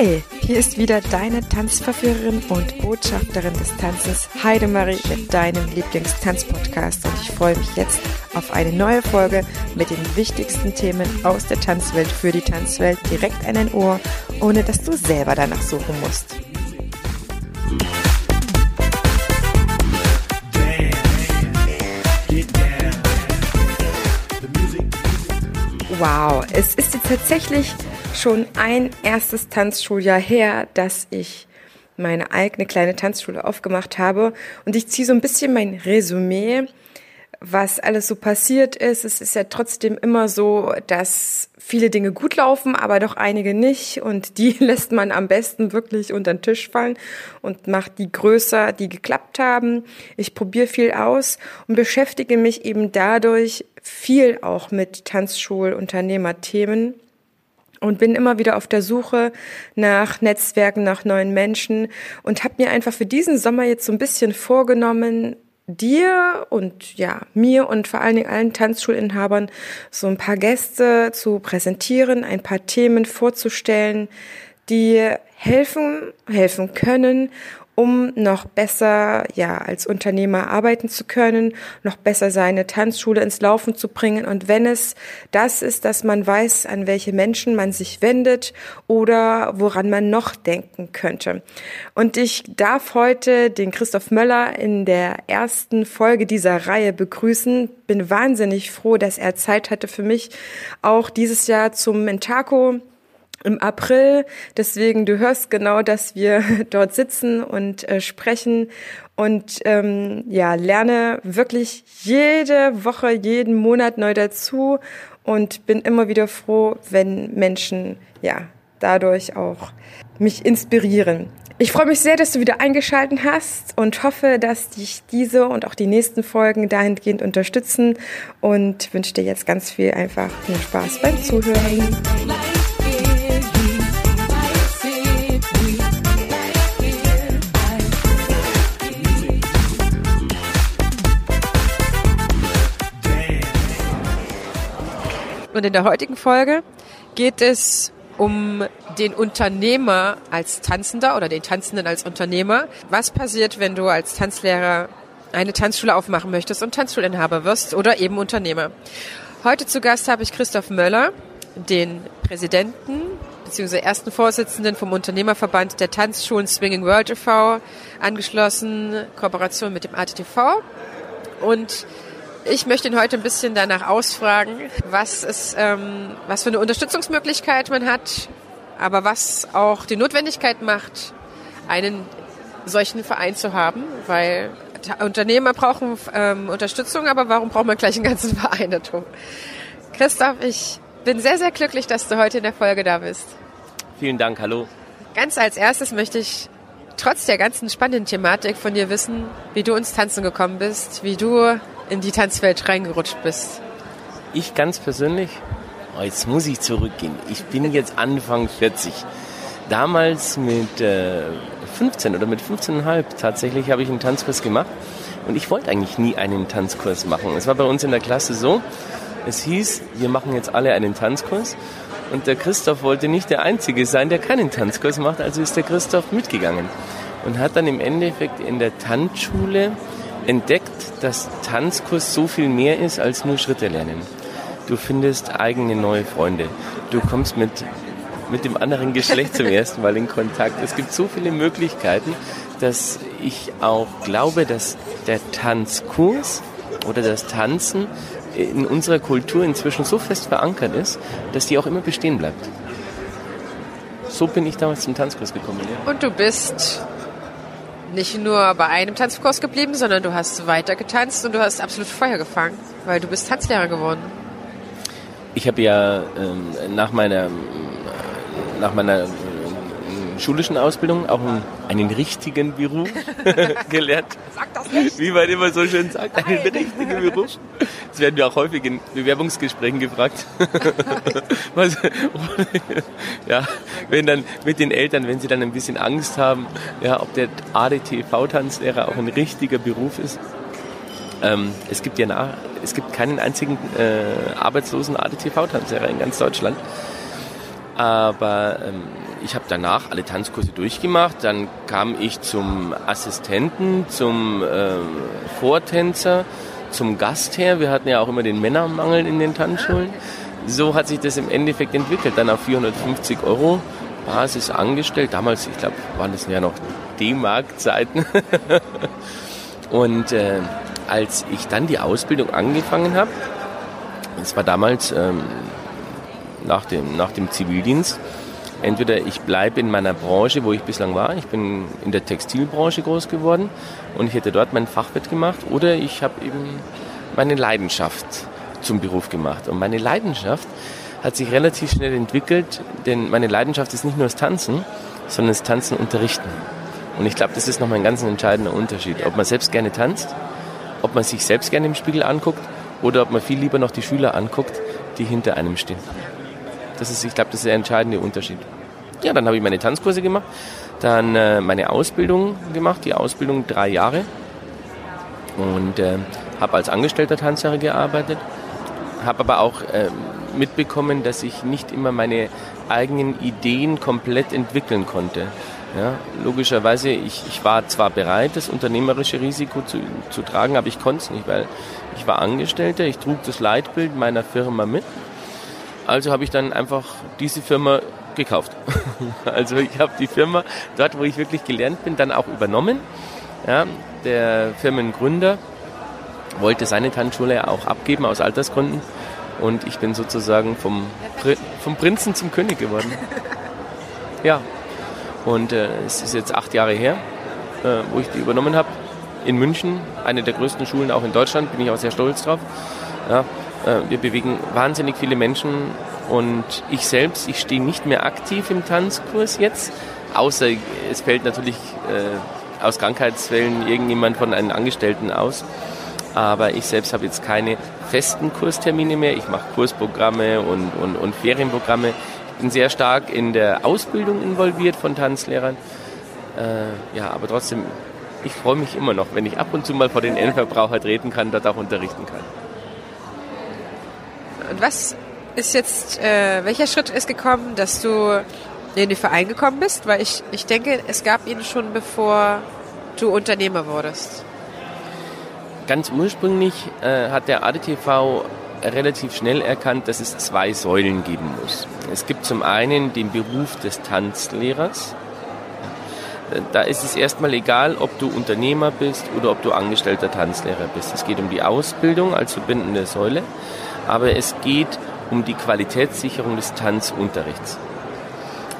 Hi, hier ist wieder deine Tanzverführerin und Botschafterin des Tanzes Heidemarie mit deinem Lieblingstanzpodcast und ich freue mich jetzt auf eine neue Folge mit den wichtigsten Themen aus der Tanzwelt für die Tanzwelt direkt an dein Ohr, ohne dass du selber danach suchen musst. Wow, es ist jetzt tatsächlich schon ein erstes Tanzschuljahr her, dass ich meine eigene kleine Tanzschule aufgemacht habe. Und ich ziehe so ein bisschen mein Resümee, was alles so passiert ist. Es ist ja trotzdem immer so, dass viele Dinge gut laufen, aber doch einige nicht. Und die lässt man am besten wirklich unter den Tisch fallen und macht die größer, die geklappt haben. Ich probiere viel aus und beschäftige mich eben dadurch viel auch mit Tanzschulunternehmerthemen und bin immer wieder auf der Suche nach Netzwerken, nach neuen Menschen und habe mir einfach für diesen Sommer jetzt so ein bisschen vorgenommen, dir und ja, mir und vor allen Dingen allen Tanzschulinhabern so ein paar Gäste zu präsentieren, ein paar Themen vorzustellen, die helfen, helfen können um noch besser ja als Unternehmer arbeiten zu können, noch besser seine Tanzschule ins Laufen zu bringen und wenn es das ist, dass man weiß, an welche Menschen man sich wendet oder woran man noch denken könnte. Und ich darf heute den Christoph Möller in der ersten Folge dieser Reihe begrüßen. Bin wahnsinnig froh, dass er Zeit hatte für mich auch dieses Jahr zum Mentaco im April. Deswegen, du hörst genau, dass wir dort sitzen und äh, sprechen und ähm, ja, lerne wirklich jede Woche, jeden Monat neu dazu und bin immer wieder froh, wenn Menschen ja dadurch auch mich inspirieren. Ich freue mich sehr, dass du wieder eingeschalten hast und hoffe, dass dich diese und auch die nächsten Folgen dahingehend unterstützen und wünsche dir jetzt ganz viel einfach viel Spaß beim Zuhören. Und in der heutigen Folge geht es um den Unternehmer als Tanzender oder den Tanzenden als Unternehmer. Was passiert, wenn du als Tanzlehrer eine Tanzschule aufmachen möchtest und Tanzschulinhaber wirst oder eben Unternehmer? Heute zu Gast habe ich Christoph Möller, den Präsidenten bzw. ersten Vorsitzenden vom Unternehmerverband der Tanzschulen Swinging World e.V., angeschlossen, Kooperation mit dem ATTV und ich möchte ihn heute ein bisschen danach ausfragen, was, ist, ähm, was für eine Unterstützungsmöglichkeit man hat, aber was auch die Notwendigkeit macht, einen solchen Verein zu haben, weil Unternehmer brauchen ähm, Unterstützung, aber warum braucht man gleich einen ganzen Verein dazu? Christoph, ich bin sehr, sehr glücklich, dass du heute in der Folge da bist. Vielen Dank, hallo. Ganz als erstes möchte ich trotz der ganzen spannenden Thematik von dir wissen, wie du ins Tanzen gekommen bist, wie du in die Tanzwelt reingerutscht bist? Ich ganz persönlich, oh, jetzt muss ich zurückgehen. Ich bin jetzt Anfang 40. Damals mit äh, 15 oder mit 15,5 tatsächlich habe ich einen Tanzkurs gemacht. Und ich wollte eigentlich nie einen Tanzkurs machen. Es war bei uns in der Klasse so, es hieß, wir machen jetzt alle einen Tanzkurs. Und der Christoph wollte nicht der Einzige sein, der keinen Tanzkurs macht, also ist der Christoph mitgegangen. Und hat dann im Endeffekt in der Tanzschule entdeckt, dass Tanzkurs so viel mehr ist als nur Schritte lernen. Du findest eigene neue Freunde. Du kommst mit, mit dem anderen Geschlecht zum ersten Mal in Kontakt. Es gibt so viele Möglichkeiten, dass ich auch glaube, dass der Tanzkurs oder das Tanzen in unserer Kultur inzwischen so fest verankert ist, dass die auch immer bestehen bleibt. So bin ich damals zum Tanzkurs gekommen. Ja. Und du bist nicht nur bei einem Tanzkurs geblieben, sondern du hast weiter getanzt und du hast absolut Feuer gefangen, weil du bist Tanzlehrer geworden. Ich habe ja ähm, nach meiner nach meiner schulischen Ausbildung auch einen, einen richtigen Beruf gelernt. Sag das nicht. Wie man immer so schön sagt, einen Nein. richtigen Beruf. Das werden wir auch häufig in Bewerbungsgesprächen gefragt. Was, ja, wenn dann mit den Eltern, wenn sie dann ein bisschen Angst haben, ja, ob der ADTV-Tanzlehrer auch ein richtiger Beruf ist. Ähm, es gibt ja nach, es gibt keinen einzigen äh, arbeitslosen ADTV-Tanzlehrer in ganz Deutschland. Aber ähm, ich habe danach alle Tanzkurse durchgemacht. Dann kam ich zum Assistenten, zum äh, Vortänzer, zum Gastherr. Wir hatten ja auch immer den Männermangel in den Tanzschulen. So hat sich das im Endeffekt entwickelt. Dann auf 450 Euro Basis angestellt. Damals, ich glaube, waren das ja noch D-Mark-Zeiten. Und äh, als ich dann die Ausbildung angefangen habe, das war damals ähm, nach, dem, nach dem Zivildienst, entweder ich bleibe in meiner Branche, wo ich bislang war, ich bin in der Textilbranche groß geworden und ich hätte dort mein Fachwirt gemacht, oder ich habe eben meine Leidenschaft zum Beruf gemacht. Und meine Leidenschaft hat sich relativ schnell entwickelt, denn meine Leidenschaft ist nicht nur das Tanzen, sondern das Tanzen unterrichten. Und ich glaube, das ist nochmal ein ganz entscheidender Unterschied, ob man selbst gerne tanzt, ob man sich selbst gerne im Spiegel anguckt oder ob man viel lieber noch die Schüler anguckt, die hinter einem stehen. Das ist, ich glaube, das ist der entscheidende Unterschied. Ja, dann habe ich meine Tanzkurse gemacht, dann äh, meine Ausbildung gemacht, die Ausbildung drei Jahre und äh, habe als Angestellter Tanzlehrer gearbeitet, habe aber auch äh, mitbekommen, dass ich nicht immer meine eigenen Ideen komplett entwickeln konnte. Ja, logischerweise, ich, ich war zwar bereit, das unternehmerische Risiko zu, zu tragen, aber ich konnte es nicht, weil ich war Angestellter, ich trug das Leitbild meiner Firma mit. Also habe ich dann einfach diese Firma gekauft. Also ich habe die Firma dort, wo ich wirklich gelernt bin, dann auch übernommen. Ja, der Firmengründer wollte seine Tanzschule auch abgeben aus Altersgründen und ich bin sozusagen vom, vom Prinzen zum König geworden. Ja, und äh, es ist jetzt acht Jahre her, äh, wo ich die übernommen habe. In München, eine der größten Schulen auch in Deutschland, bin ich auch sehr stolz drauf. Ja, wir bewegen wahnsinnig viele Menschen und ich selbst, ich stehe nicht mehr aktiv im Tanzkurs jetzt, außer es fällt natürlich äh, aus Krankheitsfällen irgendjemand von einem Angestellten aus. Aber ich selbst habe jetzt keine festen Kurstermine mehr. Ich mache Kursprogramme und, und, und Ferienprogramme bin sehr stark in der Ausbildung involviert von Tanzlehrern. Äh, ja, aber trotzdem, ich freue mich immer noch, wenn ich ab und zu mal vor den Endverbraucher treten kann, dort auch unterrichten kann. Was ist jetzt, äh, welcher Schritt ist gekommen, dass du in den Verein gekommen bist? Weil ich, ich denke, es gab ihn schon bevor du Unternehmer wurdest. Ganz ursprünglich äh, hat der ADTV relativ schnell erkannt, dass es zwei Säulen geben muss. Es gibt zum einen den Beruf des Tanzlehrers. Da ist es erstmal egal, ob du Unternehmer bist oder ob du angestellter Tanzlehrer bist. Es geht um die Ausbildung als verbindende Säule, aber es geht um die Qualitätssicherung des Tanzunterrichts.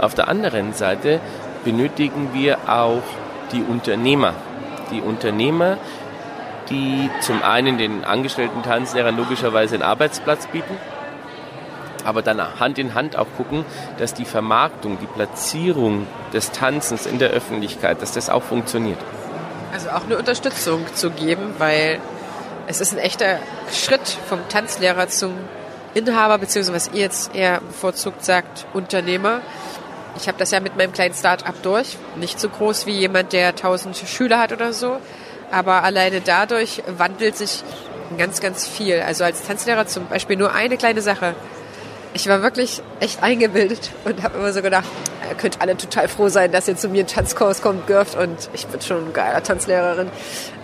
Auf der anderen Seite benötigen wir auch die Unternehmer. Die Unternehmer, die zum einen den angestellten Tanzlehrern logischerweise einen Arbeitsplatz bieten, aber dann Hand in Hand auch gucken, dass die Vermarktung, die Platzierung des Tanzens in der Öffentlichkeit, dass das auch funktioniert. Also auch eine Unterstützung zu geben, weil es ist ein echter Schritt vom Tanzlehrer zum Inhaber, beziehungsweise was ihr jetzt eher bevorzugt sagt, Unternehmer. Ich habe das ja mit meinem kleinen Start-up durch. Nicht so groß wie jemand, der tausend Schüler hat oder so. Aber alleine dadurch wandelt sich ganz, ganz viel. Also als Tanzlehrer zum Beispiel nur eine kleine Sache. Ich war wirklich echt eingebildet und habe immer so gedacht, ihr könnt alle total froh sein, dass ihr zu mir in Tanzkurs kommt dürft und ich bin schon eine geile Tanzlehrerin.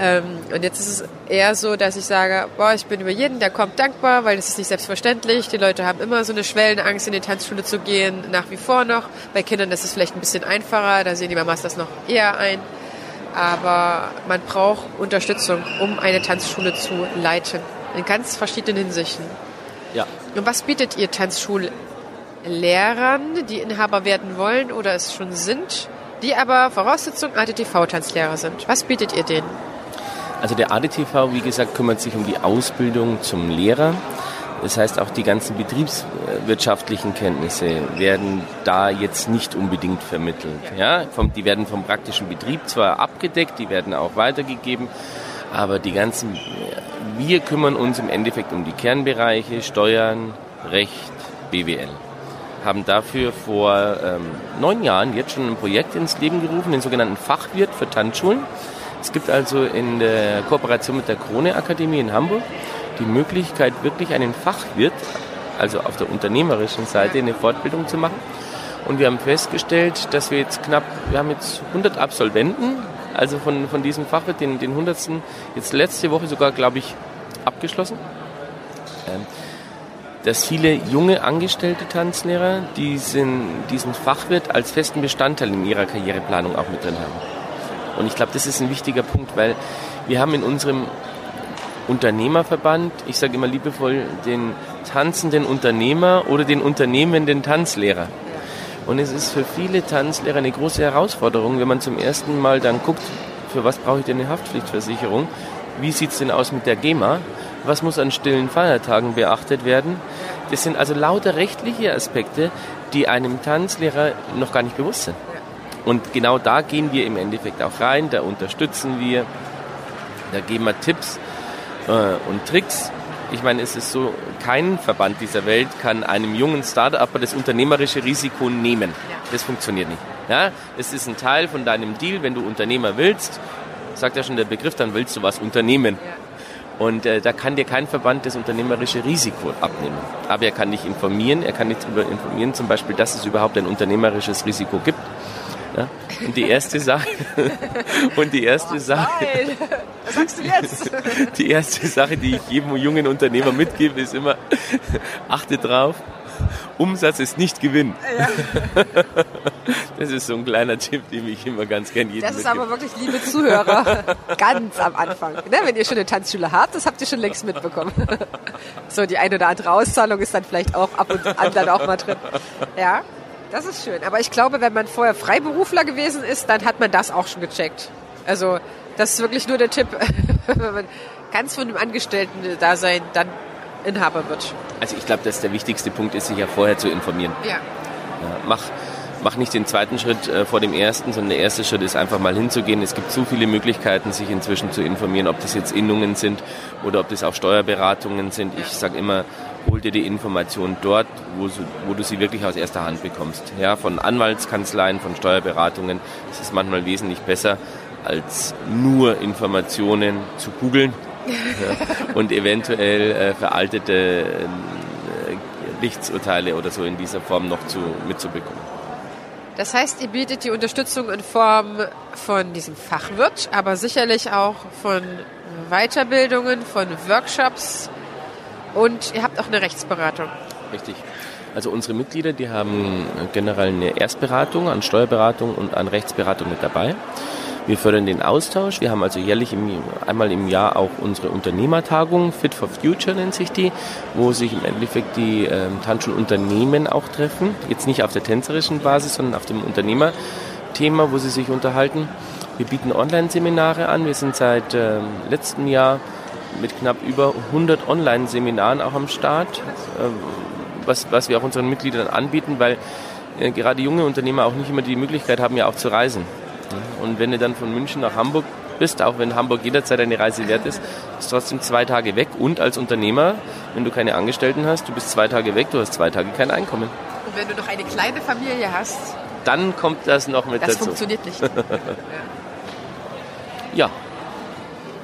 Ähm, und jetzt ist es eher so, dass ich sage, boah, ich bin über jeden, der kommt, dankbar, weil das ist nicht selbstverständlich. Die Leute haben immer so eine Schwellenangst, in die Tanzschule zu gehen, nach wie vor noch. Bei Kindern ist es vielleicht ein bisschen einfacher, da sehen die Mamas das noch eher ein aber man braucht Unterstützung, um eine Tanzschule zu leiten. In ganz verschiedenen Hinsichten. Ja. Und was bietet ihr Tanzschullehrern, die Inhaber werden wollen oder es schon sind, die aber Voraussetzung ADTV-Tanzlehrer sind? Was bietet ihr denen? Also der ADTV, wie gesagt, kümmert sich um die Ausbildung zum Lehrer. Das heißt, auch die ganzen betriebswirtschaftlichen Kenntnisse werden da jetzt nicht unbedingt vermittelt. Ja, die werden vom praktischen Betrieb zwar abgedeckt, die werden auch weitergegeben, aber die ganzen, wir kümmern uns im Endeffekt um die Kernbereiche Steuern, Recht, BWL. Haben dafür vor ähm, neun Jahren jetzt schon ein Projekt ins Leben gerufen, den sogenannten Fachwirt für Tanzschulen. Es gibt also in der Kooperation mit der Krone Akademie in Hamburg die Möglichkeit, wirklich einen Fachwirt, also auf der unternehmerischen Seite, eine Fortbildung zu machen. Und wir haben festgestellt, dass wir jetzt knapp, wir haben jetzt 100 Absolventen, also von, von diesem Fachwirt, den, den 100. jetzt letzte Woche sogar, glaube ich, abgeschlossen. Ähm, dass viele junge angestellte Tanzlehrer diesen, diesen Fachwirt als festen Bestandteil in ihrer Karriereplanung auch mit drin haben. Und ich glaube, das ist ein wichtiger Punkt, weil wir haben in unserem Unternehmerverband, ich sage immer liebevoll, den tanzenden Unternehmer oder den unternehmenden Tanzlehrer. Und es ist für viele Tanzlehrer eine große Herausforderung, wenn man zum ersten Mal dann guckt, für was brauche ich denn eine Haftpflichtversicherung? Wie sieht es denn aus mit der GEMA? Was muss an stillen Feiertagen beachtet werden? Das sind also lauter rechtliche Aspekte, die einem Tanzlehrer noch gar nicht bewusst sind. Und genau da gehen wir im Endeffekt auch rein, da unterstützen wir, da geben wir Tipps äh, und Tricks. Ich meine, es ist so, kein Verband dieser Welt kann einem jungen Start-upper das unternehmerische Risiko nehmen. Das funktioniert nicht. Ja, es ist ein Teil von deinem Deal, wenn du Unternehmer willst, sagt ja schon der Begriff, dann willst du was unternehmen. Und äh, da kann dir kein Verband das unternehmerische Risiko abnehmen. Aber er kann dich informieren, er kann dich darüber informieren, zum Beispiel, dass es überhaupt ein unternehmerisches Risiko gibt. Ja? Und die erste Sache, und die erste Sache, was sagst du jetzt? Die erste Sache, die ich jedem jungen Unternehmer mitgebe, ist immer, achte drauf, Umsatz ist nicht Gewinn. Ja. Das ist so ein kleiner Tipp, den ich immer ganz gern jedem Das ist mitgebe. aber wirklich, liebe Zuhörer, ganz am Anfang. Ne, wenn ihr schon eine Tanzschule habt, das habt ihr schon längst mitbekommen. So, die eine oder andere Auszahlung ist dann vielleicht auch ab und an dann auch mal drin. Ja, das ist schön. Aber ich glaube, wenn man vorher Freiberufler gewesen ist, dann hat man das auch schon gecheckt. Also, das ist wirklich nur der Tipp, wenn man ganz von dem Angestellten-Dasein dann Inhaber wird. Also ich glaube, dass der wichtigste Punkt ist, sich ja vorher zu informieren. Ja. ja mach, mach nicht den zweiten Schritt äh, vor dem ersten, sondern der erste Schritt ist einfach mal hinzugehen. Es gibt so viele Möglichkeiten, sich inzwischen zu informieren, ob das jetzt Innungen sind oder ob das auch Steuerberatungen sind. Ich sage immer, hol dir die Informationen dort, wo, wo, du sie wirklich aus erster Hand bekommst. Ja, von Anwaltskanzleien, von Steuerberatungen. Das ist manchmal wesentlich besser, als nur Informationen zu googeln und eventuell äh, veraltete äh, Gerichtsurteile oder so in dieser Form noch zu, mitzubekommen. Das heißt, ihr bietet die Unterstützung in Form von diesem Fachwirt, aber sicherlich auch von Weiterbildungen, von Workshops und ihr habt auch eine Rechtsberatung. Richtig. Also unsere Mitglieder, die haben generell eine Erstberatung an Steuerberatung und an Rechtsberatung mit dabei. Wir fördern den Austausch. Wir haben also jährlich im, einmal im Jahr auch unsere Unternehmertagung, Fit for Future nennt sich die, wo sich im Endeffekt die ähm, Tanzschulunternehmen auch treffen. Jetzt nicht auf der tänzerischen Basis, sondern auf dem Unternehmerthema, wo sie sich unterhalten. Wir bieten Online-Seminare an. Wir sind seit ähm, letztem Jahr mit knapp über 100 Online-Seminaren auch am Start, äh, was, was wir auch unseren Mitgliedern anbieten, weil äh, gerade junge Unternehmer auch nicht immer die Möglichkeit haben, ja auch zu reisen. Und wenn du dann von München nach Hamburg bist, auch wenn Hamburg jederzeit eine Reise wert ist, bist trotzdem zwei Tage weg. Und als Unternehmer, wenn du keine Angestellten hast, du bist zwei Tage weg, du hast zwei Tage kein Einkommen. Und wenn du noch eine kleine Familie hast, dann kommt das noch mit das dazu. Das funktioniert nicht. ja.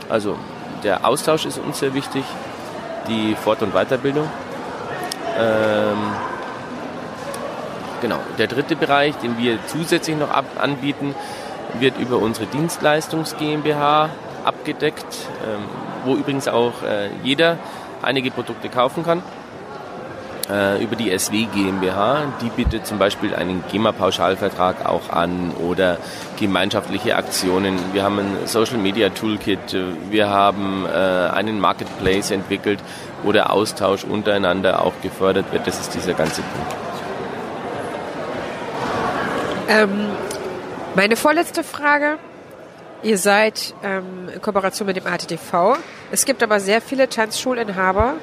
Also der Austausch ist uns sehr wichtig, die Fort- und Weiterbildung. Ähm, genau. Der dritte Bereich, den wir zusätzlich noch anbieten, wird über unsere Dienstleistungs GmbH abgedeckt, ähm, wo übrigens auch äh, jeder einige Produkte kaufen kann. Äh, über die SW GmbH, die bietet zum Beispiel einen GEMA-Pauschalvertrag auch an oder gemeinschaftliche Aktionen. Wir haben ein Social Media Toolkit, wir haben äh, einen Marketplace entwickelt, wo der Austausch untereinander auch gefördert wird. Das ist dieser ganze Punkt. Ähm, meine vorletzte Frage. Ihr seid ähm, in Kooperation mit dem ATTV. Es gibt aber sehr viele Tanzschulinhaber,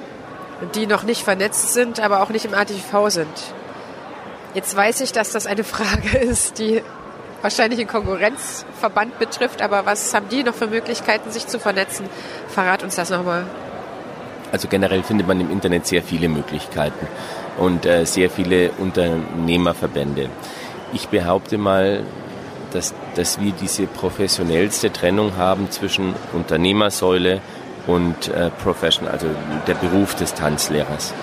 die noch nicht vernetzt sind, aber auch nicht im ATTV sind. Jetzt weiß ich, dass das eine Frage ist, die wahrscheinlich einen Konkurrenzverband betrifft, aber was haben die noch für Möglichkeiten, sich zu vernetzen? Verrat uns das nochmal. Also generell findet man im Internet sehr viele Möglichkeiten und äh, sehr viele Unternehmerverbände. Ich behaupte mal, dass, dass wir diese professionellste Trennung haben zwischen Unternehmersäule und äh, Profession, also der Beruf des Tanzlehrers.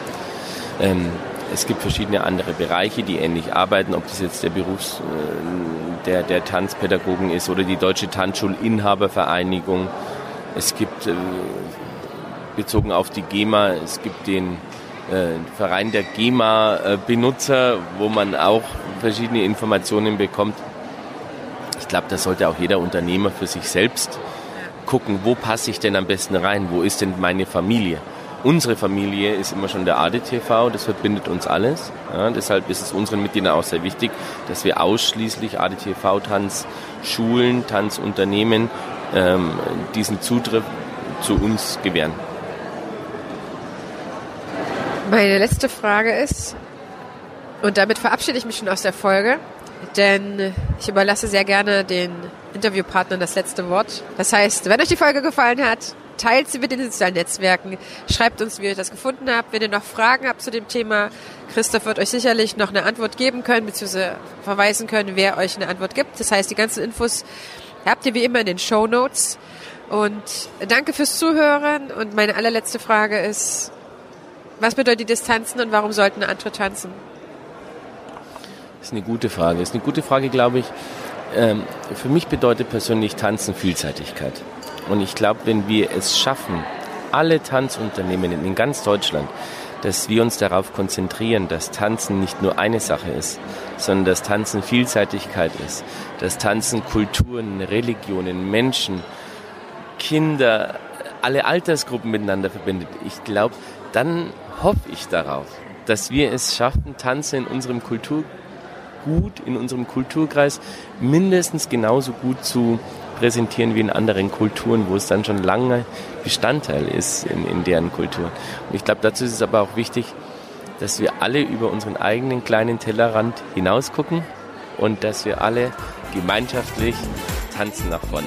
Ähm, Es gibt verschiedene andere Bereiche, die ähnlich arbeiten, ob das jetzt der Berufs, äh, der, der Tanzpädagogen ist oder die Deutsche Tanzschulinhabervereinigung. Es gibt, äh, bezogen auf die GEMA, es gibt den äh, Verein der GEMA-Benutzer, wo man auch verschiedene Informationen bekommt. Ich glaube, da sollte auch jeder Unternehmer für sich selbst gucken, wo passe ich denn am besten rein, wo ist denn meine Familie. Unsere Familie ist immer schon der ADTV, das verbindet uns alles. Ja, deshalb ist es unseren Mitgliedern auch sehr wichtig, dass wir ausschließlich ADTV-Tanz, Schulen, Tanzunternehmen ähm, diesen Zugriff zu uns gewähren. Meine letzte Frage ist, und damit verabschiede ich mich schon aus der Folge, denn ich überlasse sehr gerne den Interviewpartnern das letzte Wort. Das heißt, wenn euch die Folge gefallen hat, teilt sie mit den sozialen Netzwerken, schreibt uns, wie ihr das gefunden habt. Wenn ihr noch Fragen habt zu dem Thema, Christoph wird euch sicherlich noch eine Antwort geben können, beziehungsweise verweisen können, wer euch eine Antwort gibt. Das heißt, die ganzen Infos habt ihr wie immer in den Show Notes. Und danke fürs Zuhören. Und meine allerletzte Frage ist, was bedeutet die Distanzen und warum sollten andere tanzen? Das ist eine gute Frage. Das ist eine gute Frage, glaube ich. Ähm, für mich bedeutet persönlich Tanzen Vielseitigkeit. Und ich glaube, wenn wir es schaffen, alle Tanzunternehmen in ganz Deutschland, dass wir uns darauf konzentrieren, dass Tanzen nicht nur eine Sache ist, sondern dass Tanzen Vielseitigkeit ist, dass Tanzen Kulturen, Religionen, Menschen, Kinder, alle Altersgruppen miteinander verbindet. Ich glaube, dann hoffe ich darauf, dass wir es schaffen, Tanzen in unserem Kulturgut, in unserem Kulturkreis mindestens genauso gut zu präsentieren wie in anderen Kulturen, wo es dann schon lange Bestandteil ist in, in deren Kultur. Und ich glaube, dazu ist es aber auch wichtig, dass wir alle über unseren eigenen kleinen Tellerrand hinausgucken und dass wir alle gemeinschaftlich tanzen nach vorne.